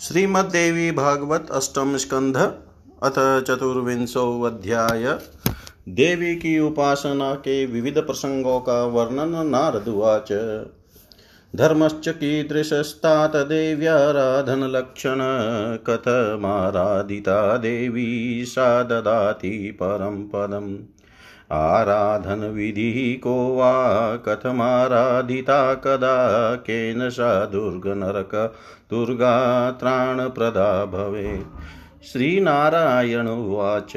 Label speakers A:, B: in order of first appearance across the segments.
A: श्रीमद्देवी भागवत अष्टम स्कंध, अथ चतुर्विंशो अध्याय। देवी की उपासना के विविध प्रसंगों का वर्णन नारदुवाच धर्मश्च कीदृशस्तात देव्याराधनलक्षण, कथमाराधिता देवी सा ददाति परं पदम्। आराधनविधिः को वा कथमाराधिता कदा केन सा दुर्गनरक दुर्गा त्राणप्रदा भवे श्रीनारायण उवाच।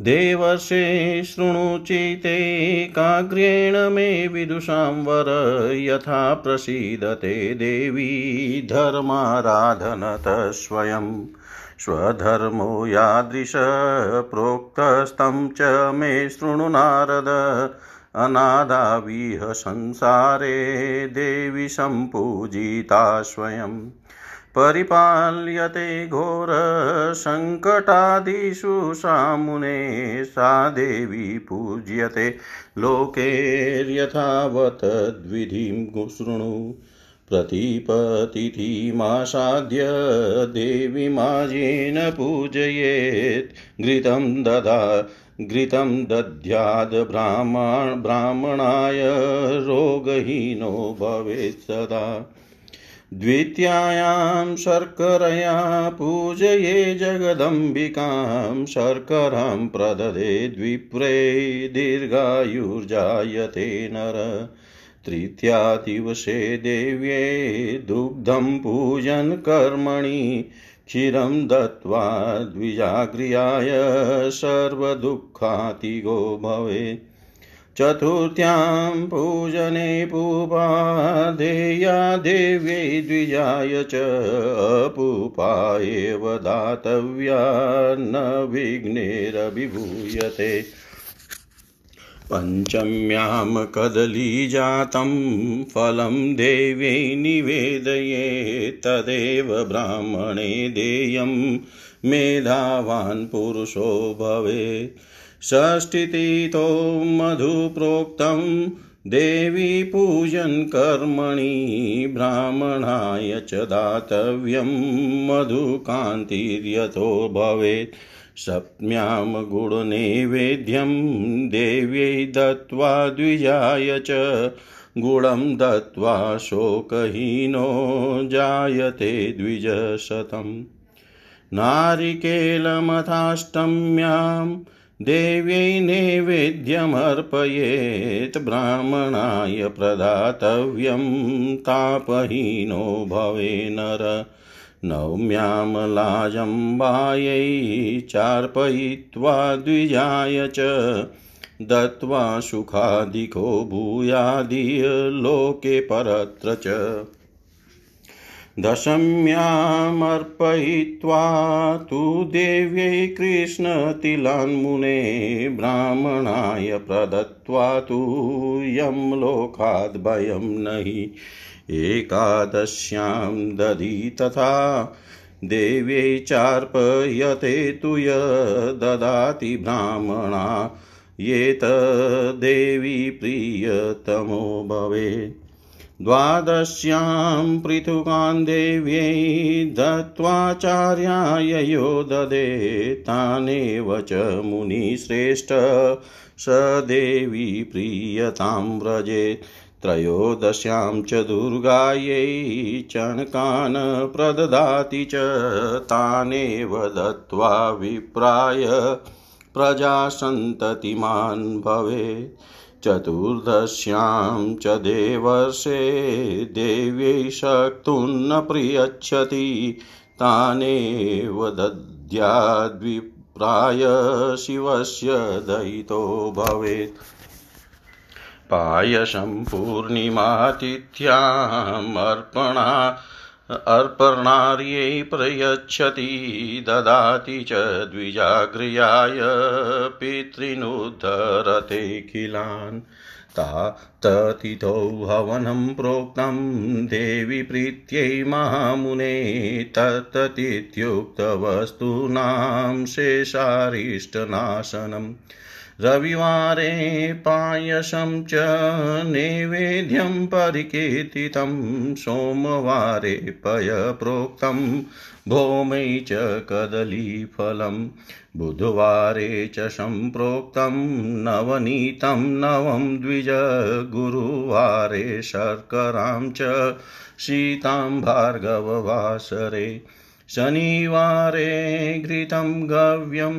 A: देवसे शृणुचिते काग्र्येण मे विदुषां वर यथा प्रसीदते देवी धर्माराधनतः स्वयम्। स्वधर्मो यादृश प्रोक्तस्तं च मे शृणु नारद। अनादाविह संसारे देवी सम्पूजिता स्वयं। परिपाल्यते घोरसङ्कटादिषु सामुने सा देवी पूज्यते। लोकेर्यथावत् द्विधिं शृणु। प्रतिपतिथिमासाद्य देवीमाजेन पूजयेत्। घृतं ददा, घृतं दद्याद् ब्राह्मण, ब्राह्मणाय रोगहीनो भवेत् सदा। द्वितीयां शर्करया पूजये जगदम्बिकां, शर्करां प्रददे द्विप्रे दीर्घायुर्जायते नर। तृतीयादिवसे देव्ये दुग्धं पूजन् कर्मणि, क्षीरं दत्त्वा द्विजागृहाय सर्वदुःखातिगो भवेत् चतुर्थ्यां पूजने पूपा देया देव्यै द्विजाय च पूपा एव दातव्या, न विघ्नेरभिभूयते। पञ्चम्यां कदलीजातं फलं देव्यै निवेदये तदेव ब्राह्मणे देयं मेधावान् पुरुषो भवेत्। षष्ठितितो मधुप्रोक्तं देवी पूजन् कर्मणि ब्राह्मणाय च दातव्यं मधुकान्तिर्यथो भवेत्। सप्त्म्यां गुणनैवेद्यं देव्यै दत्त्वा द्विजाय च, गुणं दत्त्वा शोकहीनो जायते द्विजशतम्। नारिकेलमथाष्टम्यां देव्यै नैवेद्यमर्पयेत्, ब्राह्मणाय प्रदातव्यं तापहीनो भवे नर। नवम्यां लाजम्बायै चार्पयित्वा द्विजाय च दत्त्वा सुखाधिको भूयादिय लोके परत्र च। दशम्यामर्पयित्वा तु देव्यै कृष्णतिलान्मुने ब्राह्मणाय प्रदत्त्वा तु यं लोकाद्भयं नहि। एकादश्यां दधि तथा देव्यै चार्पयते तु य ब्राह्मणा ये तदेवी प्रियतमो भवेत्। द्वादश्यां पृथुकान् देव्यै दत्त्वाचार्याय यो ददे तानेव च मुनिश्रेष्ठ स देवी प्रीयतां व्रजेत्। त्रयोदश्यां च दुर्गायै चणकान् प्रददाति च तानेव दत्त्वा विप्राय प्रजासन्ततिमान् भवेत्। चतुर्दश्यां च देवर्षे देव्यै शक्तुन्न प्रयच्छति, तानेव दद्याद्विप्राय शिवस्य दयितो भवेत्। पायसं पूर्णिमातिथ्यामर्पणा अर्पणार्यै प्रयच्छति, ददाति च द्विजागृहाय पितॄनुद्धरतेऽखिलान् ताततिथौ हवनं प्रोक्तं, देवी प्रीत्यै महामुने तत्ततीत्युक्तवस्तूनां शेषारिष्टनाशनम्। रविवारे पायसं च नैवेद्यं परिकीर्तितं, सोमवारे पयप्रोक्तं, भौमै च कदलीफलं, बुधवारे च सम्प्रोक्तं, नवनीतं, नवं द्विज, गुरुवारे शर्करां च शीतां भार्गववासरे शनिवारे घृतं गव्यं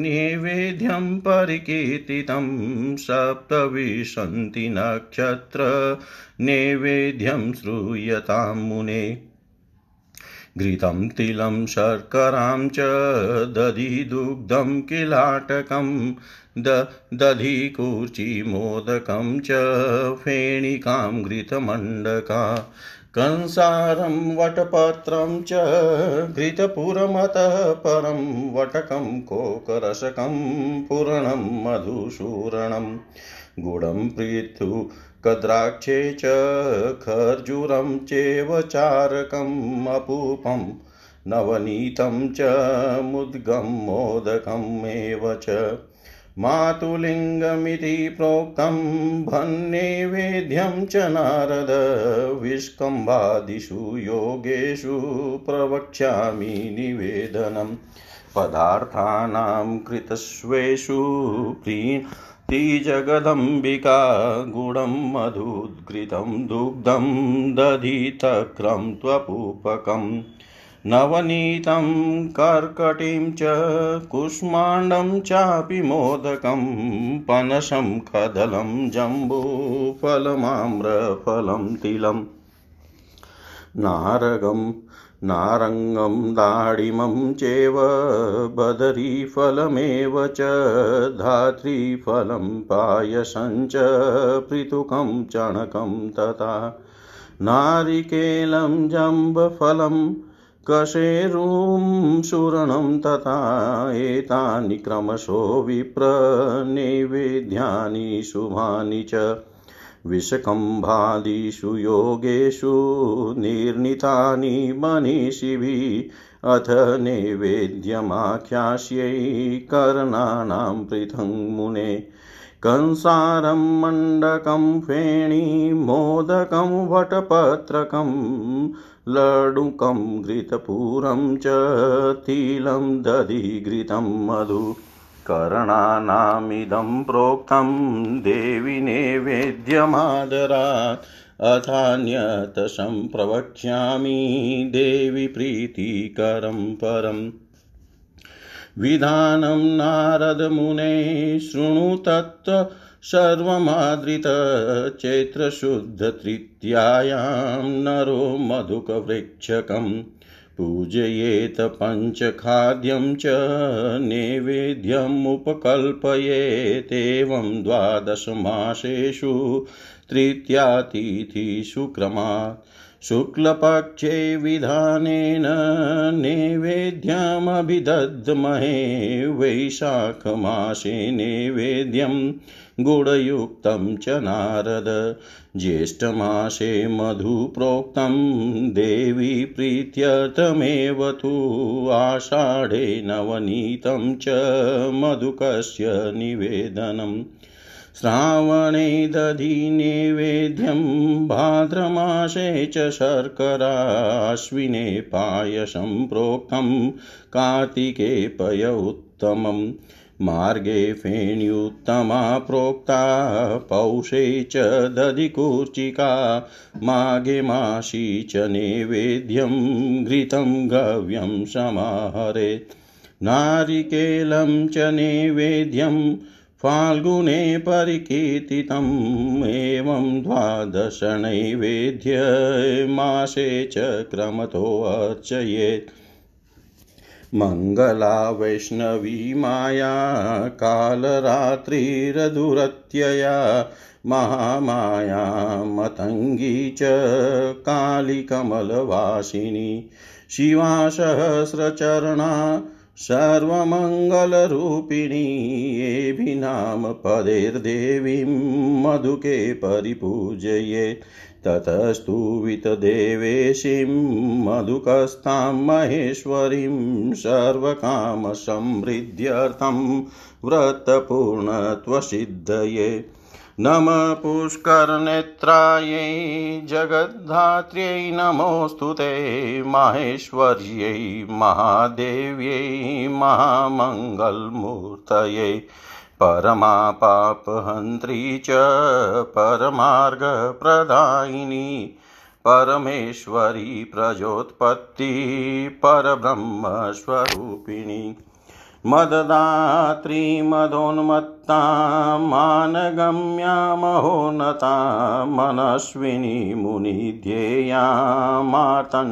A: नैवेद्यं परिकीर्तितं सप्तविशन्ति नक्षत्र नैवेद्यं श्रूयतां मुने। घृतं तिलं शर्करां च दधिदुग्धं किलाटकं द दधिकूर्चिमोदकं च फेणिकां घृतमण्डका। कंसारं वटपत्रं च घृतपुरमतः परं वटकं कोकरसकं पूर्णं मधुसूरणं। गुडं पृथु कद्राक्षे च खर्जूरं चेव चारकम् अपूपं, नवनीतं च मुद्गं मोदकम् एव च। मातुलिङ्गमिति प्रोक्तं भन्नैवेद्यं च नारद विष्कम्भादिषु योगेषु प्रवक्ष्यामि निवेदनम् पदार्थानां कृतस्वेषु प्रीतिजगदम्बिका गुडं मधुद्घृतं दुग्धं दधितक्रं त्वपूपकम्। नवनीतं कर्कटीं च कुष्माण्डं चापि मोदकं पनसं कदलं जम्बूफलमाम्रफलं तिलम् नारगं, नारङ्गं दाडिमं चैव, बदरीफलमेव च, धात्रीफलं पायसं च, पृथुकं चणकं तथा नारिकेलं जम्बफलम् कशेरुं शूरणं तथा एतानि क्रमशो विप्रनैवेद्यानि शुभानि च विषकम्भादिषु योगेषु निर्णीतानि मनीषिभिः अथ नैवेद्यमाख्यास्यै करणानां पृथङ् मुने कंसारं मण्डकं फेणीमोदकं वटपत्रकं लडुकं घृतपूरं च तिलं दधिघृतं मधु करणानामिदं प्रोक्तं देवि नैवेद्यमादरात् अथान्यत सम्प्रवक्ष्यामि देवि प्रीतिकरं परम् विधानं नारदमुने शृणु तत् सर्वमादृत चैत्रशुद्धतृतीयायां नरो मधुकवृक्षकं पूजयेत पञ्चखाद्यं च नैवेद्यमुपकल्पयेतेवं द्वादशमासेषु तृतीयातिथिषु क्रमात्। शुक्लपक्षे विधानेन नैवेद्यमभिदद्महे वैशाखमासे नैवेद्यं गुडयुक्तं च नारद। ज्येष्ठमासे मधुप्रोक्तं देवी प्रीत्यर्थमेव तु आषाढे नवनीतं च मधुकस्य निवेदनम्। श्रावणे दधिनैवेद्यं भाद्रमासे च शर्कराश्विने पायसं प्रोक्तं कार्तिके पय उत्तमम् मार्गे फेण्युत्तमा प्रोक्ता, पौषे च दधिकूर्चिका, माघे मासि च नैवेद्यं घृतं गव्यं समाहरेत्। नारिकेलं च नैवेद्यं फाल्गुने परिकीर्तितम् एवं द्वादशनैवेद्यमासे च क्रमतोऽर्चयेत् मङ्गला, वैष्णवी, माया, कालरात्रिरधुरत्यया, महामाया, मतङ्गी च, कालिकमलवासिनी शिवा सहस्रचरणा सर्वमङ्गलरूपिणी येभिनाम पदैर्देवीं मधुके परिपूजयेत् ततस्तु वितदेवेशीं मधुकस्तां महेश्वरीं सर्वकामसमृद्ध्यर्थं व्रतपूर्णत्वसिद्धये। नम पुष्करनेत्रायै जगद्धात्र्यै नमोऽस्तु ते माहेश्वर्यै महादेव्यै महामङ्गलमूर्तये परमापापहन्त्री च परमार्गप्रदायिनी परमेश्वरी प्रजोत्पत्ति परब्रह्मस्वरूपिणी मददात्री मदोन्मत्ता मानगम्या महोन्नता मनस्विनी मुनिध्येया मार्तण्डसहचारिणी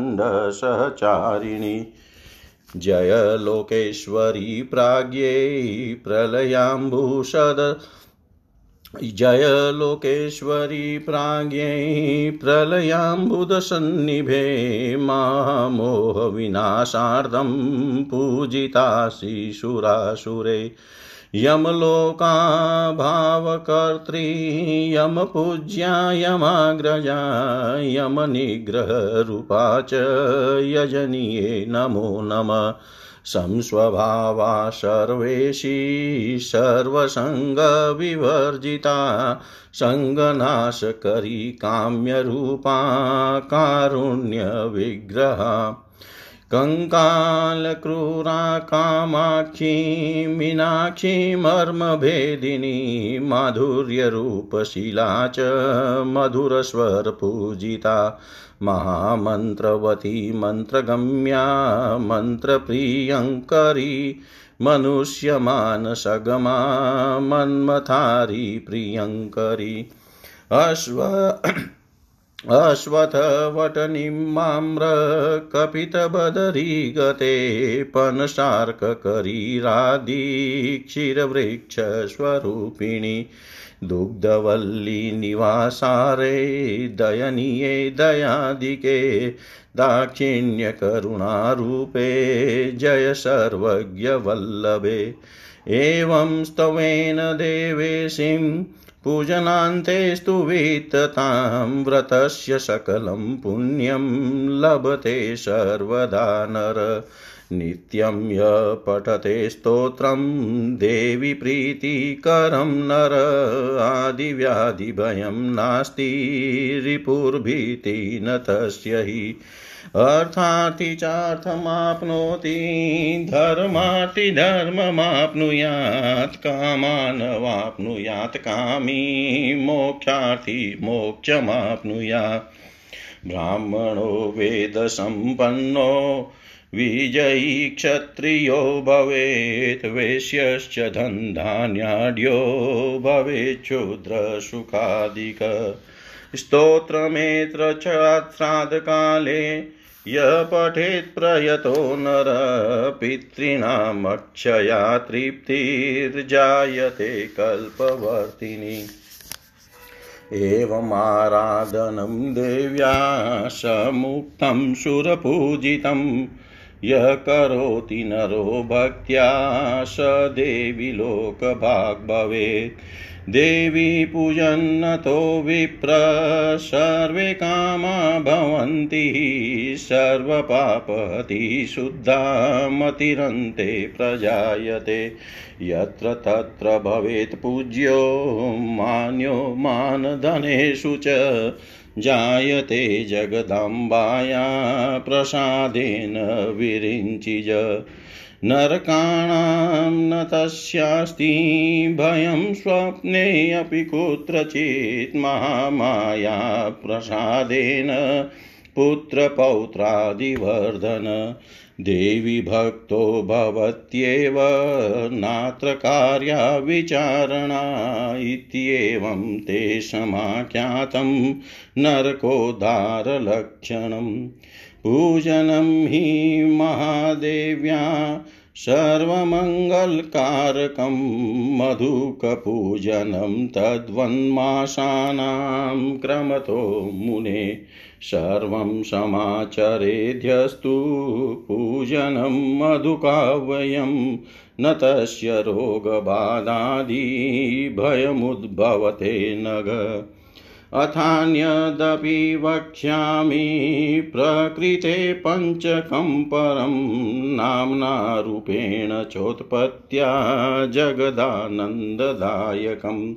A: जय लोकेश्वरी प्राज्ञै प्रलयाम्बुषद जय लोकेश्वरी प्राज्ञै प्रलयाम्बुदसन्निभे मामोहविनाशार्धं पूजितासि सुरासुरे यमलोका भावकर्त्री यमपूज्या, यमाग्रजा, यमनिग्रहरूपा च यजनीये नमो नमः। संस्वभावा सर्वेशी सर्वसङ्गविवर्जिता सङ्गनाशकरी काम्यरूपा कारुण्यविग्रहा। कङ्कालक्रूरा कामाक्षी मीनाक्षी मर्मभेदिनी माधुर्यरूपशीला च मधुरस्वरपूजिता महामन्त्रवती मन्त्रगम्या मन्त्रप्रियङ्करी मनुष्यमानसगमा मन्मथारी प्रियङ्करी अश्व अश्वत्थवटनिम्माम्रकपितबदरी गते पनशार्ककरीरादिक्षीरवृक्षस्वरूपिणी दुग्धवल्ली निवासारे दयनीये दयादिके दाक्षिण्यकरुणारूपे जय सर्वज्ञवल्लभे एवं स्तवेन देवेशिं पूजनान्तेस्तु वित्ततां व्रतस्य सकलं पुण्यं लभते सर्वदा नर। नित्यं य पठते स्तोत्रं, देवि प्रीतिकरं नर। आदिव्याधिभयं नास्ति, रिपुर्भीति न तस्य हि। अर्थार्थी चार्थमाप्नोति धर्मार्थिधर्ममाप्नुयात् कामानवाप्नुयात्, कामी मोक्षार्थी मोक्षमाप्नुयात्। ब्राह्मणो, वेदसम्पन्नो, विजयी क्षत्रियो भवेत्, वैश्यश्च धन्धान्याढ्यो भवेत् क्षुद्रसुखादिक स्तोत्रमेत्र च श्राद्धकाले यः पठेत् प्रयतो नर पितॄणामक्षया तृप्तिर्जायते कल्पवर्तिनि। एवमाराधनं देव्या समुक्तं सुरपूजितं, यः करोति नरो भक्त्या स देवी लोकभाग् देवी पूजन्नतो विप्र, सर्वे कामा भवन्ति, सर्वपापहति शुद्धा मतिरन्ते प्रजायते। यत्र तत्र भवेत् पूज्यो मान्यो मानधनेषु च, जायते जगदम्बाया प्रसादेन विरिञ्चिज। नरकाणां न तस्यास्ति, भयं स्वप्ने अपि कुत्रचित् महामाया प्रसादेन, पुत्रपौत्रादिवर्धन। देवि भक्तो भवत्येव, नात्र कार्या विचारणा इत्येवं ते समाख्यातं नरकोद्धारलक्षणम्। पूजनं हि महादेव्या सर्वमङ्गलकारकं मधुकपूजनं तद्वन्मासानां क्रमतो मुने सर्वं समाचरेध्यस्तु पूजनं मधुकाव्यं न तस्य रोगबाधादिभयमुद्भवते नग अथान्यदपि वक्ष्यामि प्रकृते पञ्चकं परं नाम्ना रूपेण चोत्पत्त्या जगदानन्ददायकम्।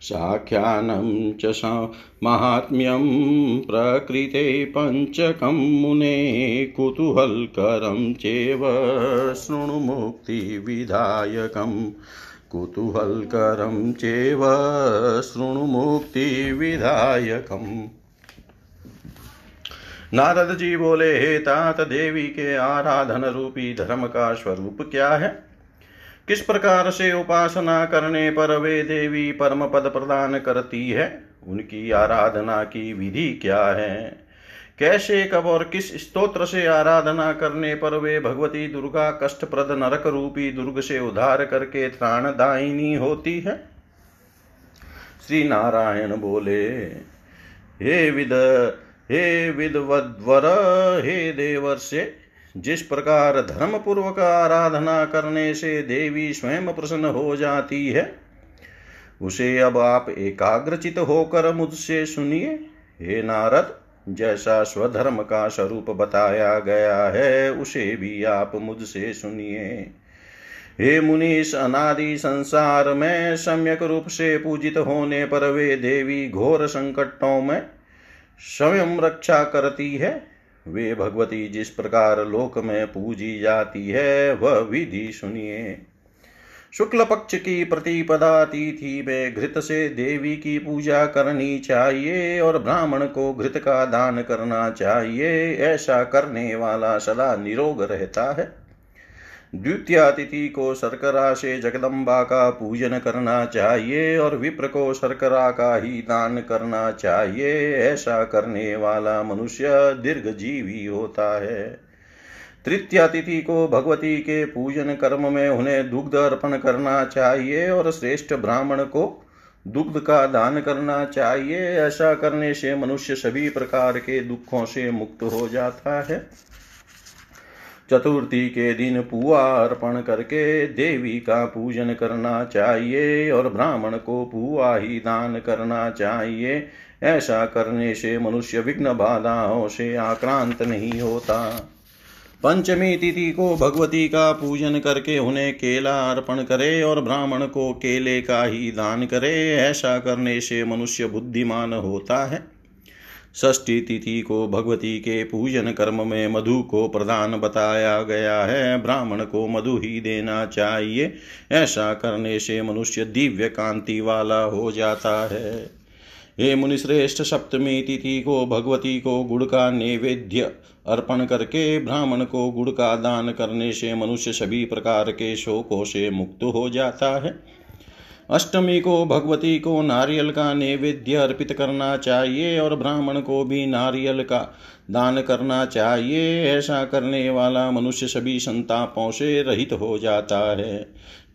A: साख्यानं च माहात्म्यं प्रकृते पञ्चकं मुने कुतूहलकरं चेव शृणुमुक्तिविधायकम्। कुतूहलकरं चेव शृणुमुक्तिविधायकम्। नारद जी बोले हे तात देवी के आराधन रूपी धर्म का स्वरूप क्या है? किस प्रकार से उपासना करने पर वे देवी परम पद प्रदान करती है? उनकी आराधना की विधि क्या है? कैसे कब और किस स्तोत्र से आराधना करने पर वे भगवती दुर्गा कष्टप्रद नरक रूपी दुर्ग से उद्धार करके त्राणदायिनी होती है? श्री नारायण बोले, हे विद, हे विदवद्वर, हे देवर से जिस प्रकार धर्म पूर्वक आराधना करने से देवी स्वयं प्रसन्न हो जाती है, उसे अब आप एकाग्रचित होकर मुझसे सुनिए। हे नारद जैसा स्वधर्म का स्वरूप बताया गया है, उसे भी आप मुझसे सुनिए। हे मुनीष अनादि संसार में सम्यक रूप से पूजित होने पर वे देवी घोर संकटों में स्वयं रक्षा करती है। वे भगवती जिस प्रकार लोक में पूजी जाती है, वह विधि सुनिए। शुक्ल पक्ष की प्रतिपदा तिथि में घृत से देवी की पूजा करनी चाहिए और ब्राह्मण को घृत का दान करना चाहिए। ऐसा करने वाला सदा निरोग रहता है। द्वितीय तिथि को शर्करा से जगदम्बा का पूजन करना चाहिए और विप्र को शर्करा का ही दान करना चाहिए। ऐसा करने वाला मनुष्य दीर्घ जीवी होता है। तृतीय तिथि को भगवती के पूजन कर्म में उन्हें दुग्ध अर्पण करना चाहिए और श्रेष्ठ ब्राह्मण को दुग्ध का दान करना चाहिए। ऐसा करने से मनुष्य सभी प्रकार के दुखों से मुक्त हो जाता है। चतुर्थी के दिन पुआ अर्पण करके देवी का पूजन करना चाहिए और ब्राह्मण को पुआ ही दान करना चाहिए। ऐसा करने से मनुष्य विघ्न बाधाओं से आक्रांत नहीं होता। पंचमी तिथि को भगवती का पूजन करके उन्हें केला अर्पण करे और ब्राह्मण को केले का ही दान करे, ऐसा करने से मनुष्य बुद्धिमान होता है। षष्ठी तिथि को भगवती के पूजन कर्म में मधु को प्रदान बताया गया है। ब्राह्मण को मधु ही देना चाहिए, ऐसा करने से मनुष्य दिव्य कांति वाला हो जाता है। हे मुनिश्रेष्ठ सप्तमी तिथि को भगवती को गुड़ का नैवेद्य अर्पण करके ब्राह्मण को गुड़ का दान करने से मनुष्य सभी प्रकार के शोकों से मुक्त हो जाता है। अष्टमी को भगवती को नारियल का नैवेद्य अर्पित करना चाहिए और ब्राह्मण को भी नारियल का दान करना चाहिए। ऐसा करने वाला मनुष्य सभी संतापों से रहित हो जाता है।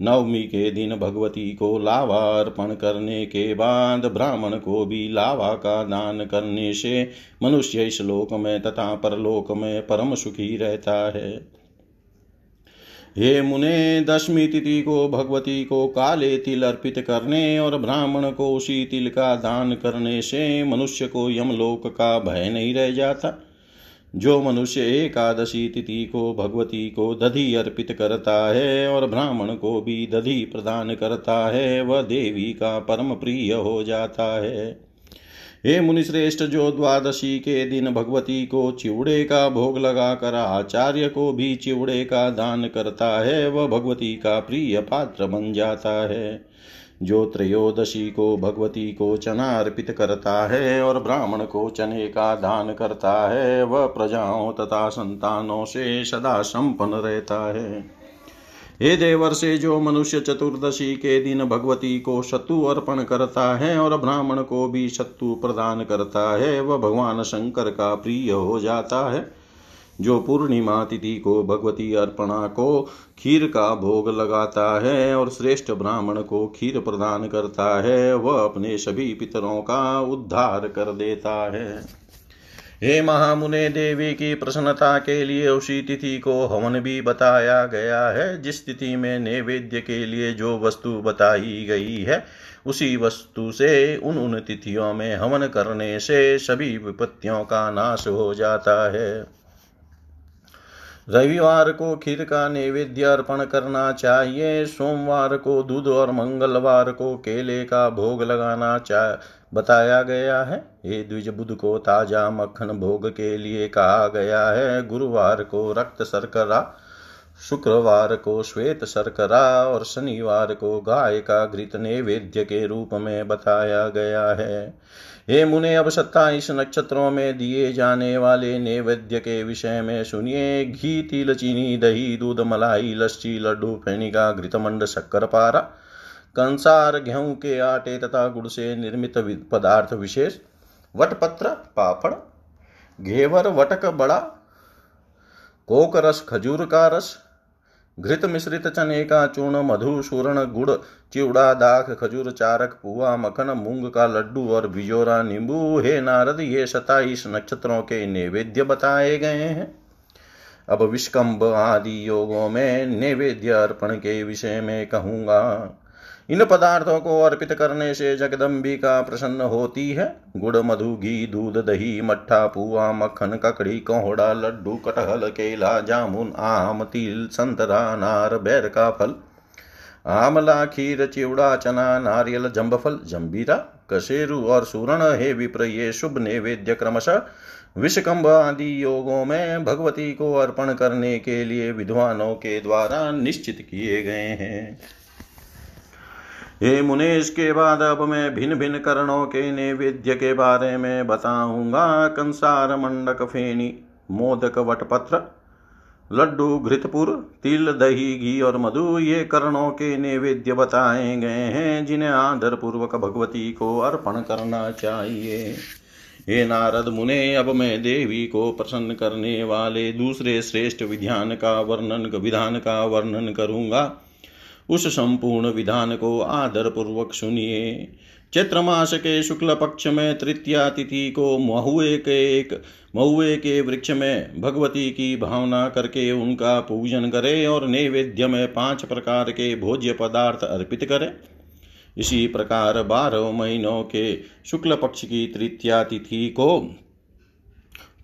A: नवमी के दिन भगवती को लावा अर्पण करने के बाद ब्राह्मण को भी लावा का दान करने से मनुष्य इस लोक में तथा परलोक में परम सुखी रहता है। हे मुने, दशमी तिथि को, भगवती को काले तिल अर्पित करने और ब्राह्मण को उसी तिल का दान करने से मनुष्य को यमलोक का भय नहीं रह जाता। जो मनुष्य एकादशी तिथि को, भगवती को दधि अर्पित करता है और ब्राह्मण को भी दधि प्रदान करता है, वह देवी का परम प्रिय हो जाता है। हे मुनिश्रेष्ठ जो द्वादशी के दिन भगवती को चिवड़े का भोग लगाकर आचार्य को भी चिवड़े का दान करता है, वह भगवती का प्रिय पात्र बन जाता है। जो त्रयोदशी को भगवती को चना अर्पित करता है और ब्राह्मण को चने का दान करता है, वह प्रजाओं तथा संतानों से सदा संपन्न रहता है। हे देवर से जो मनुष्य चतुर्दशी के दिन भगवती को सत्तु अर्पण करता है और ब्राह्मण को भी सत्तु प्रदान करता है, वह भगवान शंकर का प्रिय हो जाता है। जो पूर्णिमा तिथि को भगवती अर्पणा को खीर का भोग लगाता है और श्रेष्ठ ब्राह्मण को खीर प्रदान करता है, वह अपने सभी पितरों का उद्धार कर देता है। हे महामुने देवी की प्रसन्नता के लिए उसी तिथि को हवन भी बताया गया है, जिस तिथि में नैवेद्य के लिए जो वस्तु बताई गई है, उसी वस्तु से उन उन तिथियों में हवन करने से सभी विपत्तियों का नाश हो जाता है। रविवार को खीर का नैवेद्य अर्पण करना चाहिए, सोमवार को दूध और मंगलवार को केले का भोग लगाना चाह बताया गया है। ये द्विज बुध को ताज़ा मक्खन भोग के लिए कहा गया है। गुरुवार को रक्त शर्करा, शुक्रवार को श्वेत शर्करा और शनिवार को गाय का घृत नैवेद्य के रूप में बताया गया है। हे मुने, अब सत्ताईस नक्षत्रों में दिए जाने वाले नैवेद्य के विषय में सुनिए। घी, तिल, चीनी, दही, दूध, मलाई, लस्सी, लड्डू फेनिका घृतमंड, शक्कर पारा कंसार, गेहूँ के आटे तथा गुड़ से निर्मित पदार्थ विशेष। वटपत्र, पापड़। घेवर, वटक बड़ा। कोक रस, खजूर का रस। घृत मिश्रित चने का चूर्ण, मधु सूर्ण गुड़, चिवड़ा, दाख, खजूर, चारक, पुआ, मखन, मूंग का लड्डू और बिजोरा, नींबू। हे नारद, ये सताईस नक्षत्रों के नैवेद्य बताए गए हैं। अब विष्कम्ब आदि योगों में नैवेद्य अर्पण के विषय में कहूँगा। इन पदार्थों को अर्पित करने से जगदम्बिका प्रसन्न होती है। गुड़ मधु घी, दूध, दही, मट्ठा, पुआ, मक्खन, ककड़ी, कोहड़ा, लड्डू, कटहल, केला, जामुन, आम, तिल, संतरा नार बैर का फल, आमला, खीर, चिवड़ा, चना, नारियल जम्बफल जम्बीरा कसेरु और सूरण हे विप्र, ये शुभ नैवेद्य क्रमशः विषकंभ आदि योगों में भगवती को अर्पण करने के लिए विद्वानों के द्वारा निश्चित किए गए हैं। हे मुने इसके बाद अब मैं भिन्न भिन्न करणों के नैवेद्य के बारे में बताऊँगा। कंसार मंडक फेनी, मोदक वटपत्र, लड्डू घृतपुर, तिल, दही, घी और मधु, ये करणों के नैवेद्य बताए गए हैं, जिन्हें आदर पूर्वक भगवती को अर्पण करना चाहिए। हे नारद मुने, अब मैं देवी को प्रसन्न करने वाले दूसरे श्रेष्ठ विधान का वर्णन, विधान का वर्णन करूँगा। उस संपूर्ण विधान को आदर पूर्वक सुनिए। चैत्र मास के शुक्ल पक्ष में तृतीया तिथि को महुए के एक, महुए के वृक्ष में भगवती की भावना करके उनका पूजन करे और नैवेद्य में पाँच प्रकार के भोज्य पदार्थ अर्पित करें। इसी प्रकार बारह महीनों के शुक्ल पक्ष की तृतीया तिथि को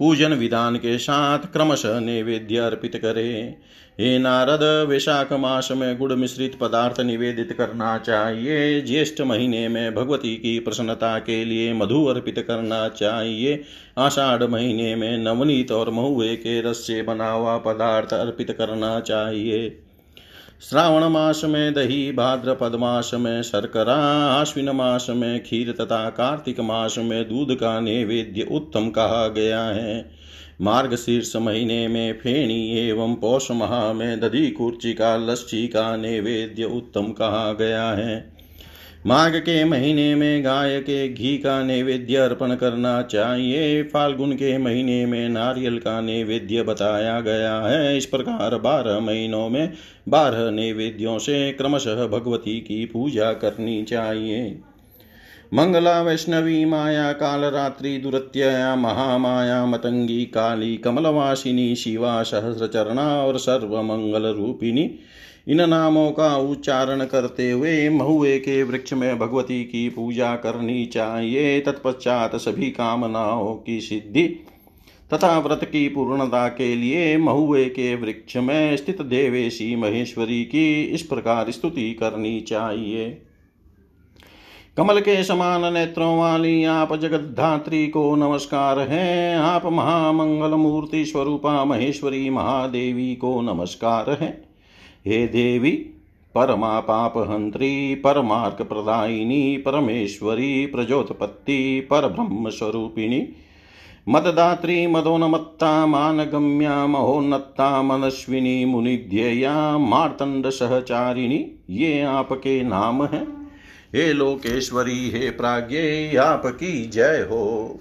A: पूजन विधान के साथ क्रमशः नैवेद्य अर्पित करे। हे नारद वैशाख मास में गुड़ मिश्रित पदार्थ निवेदित करना चाहिए। ज्येष्ठ महीने में भगवती की प्रसन्नता के लिए मधु अर्पित करना चाहिए। आषाढ़ महीने में नवनीत और महुए के रस से बना हुआ पदार्थ अर्पित करना चाहिए। श्रावण मास में दही भाद्रपद मास में शर्करा आश्विन मास में खीर तथा कार्तिक मास में दूध का नैवेद्य उत्तम कहा गया है। मार्ग शीर्ष महीने में फेणी एवं पौष माह में दधी, कुर्ची का लस्सी का नैवेद्य उत्तम कहा गया है। माघ के महीने में गाय के घी का नैवेद्य अर्पण करना चाहिए। फाल्गुन के महीने में नारियल का नैवेद्य बताया गया है। इस प्रकार बारह महीनों में बारह नैवेद्यों से क्रमशः भगवती की पूजा करनी चाहिए। मंगला, वैष्णवी, माया काल रात्रि दुरत्यया, महामाया, मतंगी, काली, कमलवासिनी, शिवा, सहस्रचरणा और सर्वमंगल रूपिणी इन नामों का उच्चारण करते हुए महुए के वृक्ष में भगवती की पूजा करनी चाहिए। तत्पश्चात सभी कामनाओं की सिद्धि तथा व्रत की पूर्णता के लिए महुए के वृक्ष में स्थित देवेशी महेश्वरी की इस प्रकार स्तुति करनी चाहिए। कमल के समान नेत्रों वाली आप जगद्धात्री को नमस्कार है। आप महामंगल मूर्ति स्वरूपा महेश्वरी महादेवी को नमस्कार है। हे देवी, परमा पाप हंत्री परमार्क प्रदायिनी परमेश्वरी, प्रजोतपत्ति पर ब्रह्म स्वरूपिणी मददात्री मदोन्मत्ता मानगम्या महोन्नता मनस्विनी, मुनिध्येया मार्तंड सहचारिणी ये आपके नाम हैं। हे लोकेश्वरी, हे प्राज्ञे, आपकी जय हो।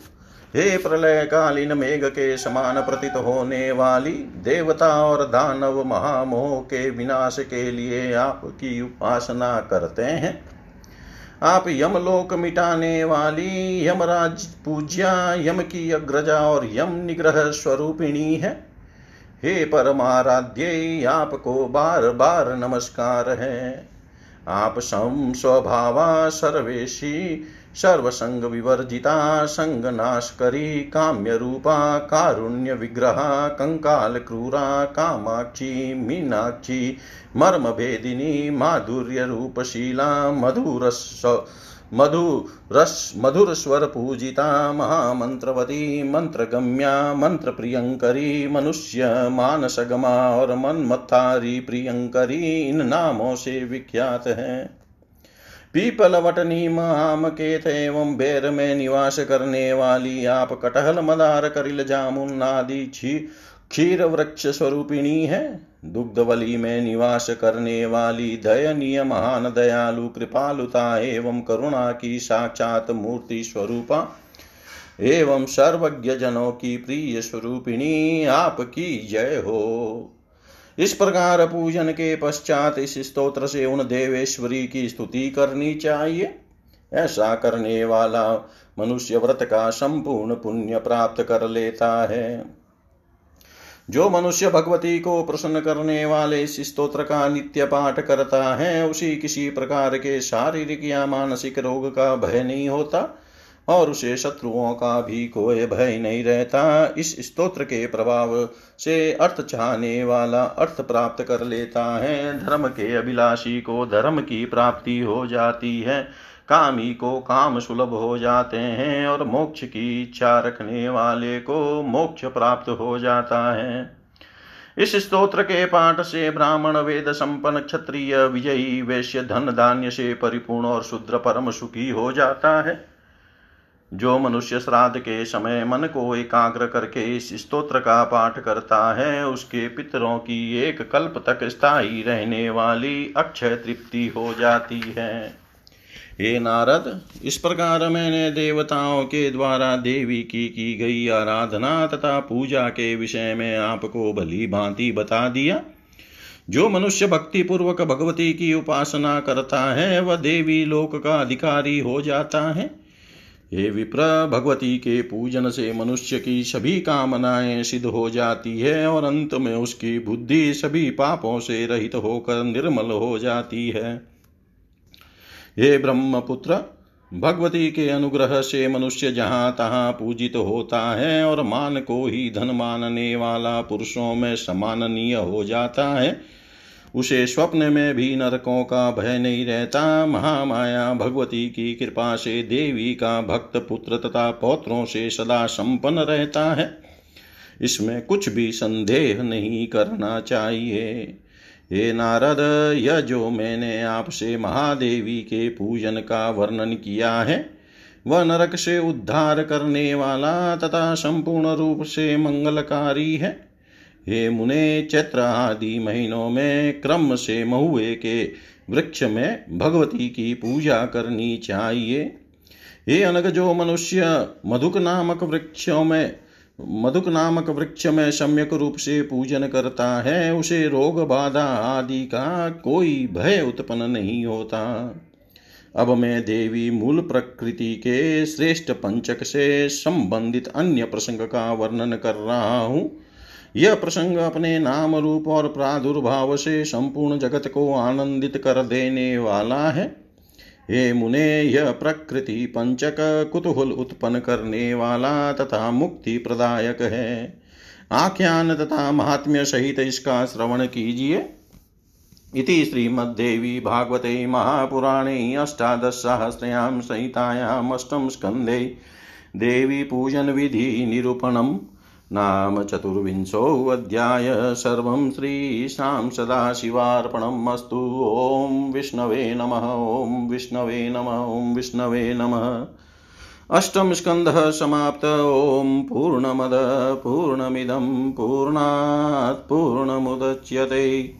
A: हे प्रलय कालीन मेघ के समान प्रतीत होने वाली देवता और दानव महामोह के विनाश के लिए आपकी उपासना करते हैं। आप यमलोक मिटाने वाली यमराज पूज्या यम की अग्रजा और यम निग्रह स्वरूपिणी है। हे परमाराध्य, आपको बार बार नमस्कार है। आप सम स्वभावा सर्वेशी सर्वसङ्गविवर्जिता, सङ्गनाशकरी, काम्यरूपा, कारुण्यविग्रहा, कङ्कालक्रूरा, कामाक्षी, मीनाक्षी, मर्मभेदिनी, माधुर्यरूपशीला मधुरस मधुरस मधुरस्वर पूजिता महामंत्रवती मंत्रगम्या मंत्र प्रियंकरी मनुष्य, मानसगमा और मनमत्थारी प्रियंकरी इन नामों से विख्यात है। पीपल वटनी महाम केत एवं बेर में निवास करने वाली आप कटहल मदार करिल जामुन आदि छी क्षीर वृक्ष स्वरूपिणी है। दुग्धवली में निवास करने वाली दयनीय महान दयालु कृपालुता एवं करुणा की साक्षात मूर्ति स्वरूपा एवं सर्वज्ञ जनों की प्रिय स्वरूपिणी आपकी जय हो। इस प्रकार पूजन के पश्चात इस स्तोत्र से उन देवेश्वरी की स्तुति करनी चाहिए। ऐसा करने वाला मनुष्य व्रत का संपूर्ण पुण्य प्राप्त कर लेता है। जो मनुष्य भगवती को प्रसन्न करने वाले इस स्त्रोत्र का नित्य पाठ करता है, उसी किसी प्रकार के शारीरिक या मानसिक रोग का भय नहीं होता। और उसे शत्रुओं का भी कोई भय नहीं रहता। इस स्तोत्र के प्रभाव से अर्थ चाहने वाला अर्थ प्राप्त कर लेता है। धर्म के अभिलाषी को धर्म की प्राप्ति हो जाती है। कामी को काम सुलभ हो जाते हैं और मोक्ष की इच्छा रखने वाले को मोक्ष प्राप्त हो जाता है। इस स्तोत्र के पाठ से ब्राह्मण, वेद संपन्न, क्षत्रिय, विजयी, वैश्य, धन धान्य से परिपूर्ण और शुद्र परम सुखी हो जाता है। जो मनुष्य श्राद्ध के समय मन को एकाग्र करके इस स्तोत्र का पाठ करता है, उसके पितरों की एक कल्प तक स्थायी रहने वाली अक्षय तृप्ति हो जाती है। हे नारद, इस प्रकार मैंने देवताओं के द्वारा देवी की की गई आराधना तथा पूजा के विषय में आपको भली भांति बता दिया। जो मनुष्य भक्ति पूर्वक भगवती की उपासना करता है, वह देवी लोक का अधिकारी हो जाता है। हे विप्र, भगवती के पूजन से मनुष्य की सभी कामनाएँ सिद्ध हो जाती है और अंत में उसकी बुद्धि सभी पापों से रहित होकर निर्मल हो जाती है। हे ब्रह्मपुत्र, भगवती के अनुग्रह से मनुष्य जहाँ तहाँ पूजित होता है और मान को ही धन मानने वाला पुरुषों में सम्माननीय हो जाता है। उसे स्वप्न में भी नरकों का भय नहीं रहता। महामाया भगवती की कृपा से देवी का भक्त पुत्र तथा पौत्रों से सदा संपन्न रहता है। इसमें कुछ भी संदेह नहीं करना चाहिए। हे नारद, यह जो मैंने आपसे महादेवी के पूजन का वर्णन किया है, वह नरक से उद्धार करने वाला तथा संपूर्ण रूप से मंगलकारी है। हे मुने चैत्र आदि महीनों में क्रम से महुए के वृक्ष में भगवती की पूजा करनी चाहिए। हे अनग जो मनुष्य, मधुक नामक वृक्षों में, मधुक नामक वृक्ष में सम्यक रूप से पूजन करता है, उसे रोग बाधा आदि का कोई भय उत्पन्न नहीं होता। अब मैं देवी मूल प्रकृति के श्रेष्ठ पंचक से संबंधित अन्य प्रसंग का वर्णन कर रहा हूँ। यह प्रसंग अपने नाम रूप और प्रादुर्भाव से संपूर्ण जगत को आनंदित कर देने वाला है। हे मुने, यह प्रकृति पंचक कुतूहल उत्पन्न करने वाला तथा मुक्ति प्रदायक है। आख्यान तथा महात्म्य सहित इसका श्रवण कीजिए। इति श्रीमद्देवी भागवते महापुराणे अष्टादशसहस्रयां संहितायाम् अष्टम स्कन्धे देवी पूजनविधिनिरूपणम् नाम चतुर्विंशोऽध्याय सर्वं श्रीशां सदाशिवार्पणम् अस्तु। ॐ विष्णवे नमः, ॐ विष्णवे नमः, ॐ विष्णवे नमः। अष्टमस्कन्धः समाप्त। ॐ पूर्णमद, पूर्णमिदं पूर्णात् पूर्णमुदच्यते।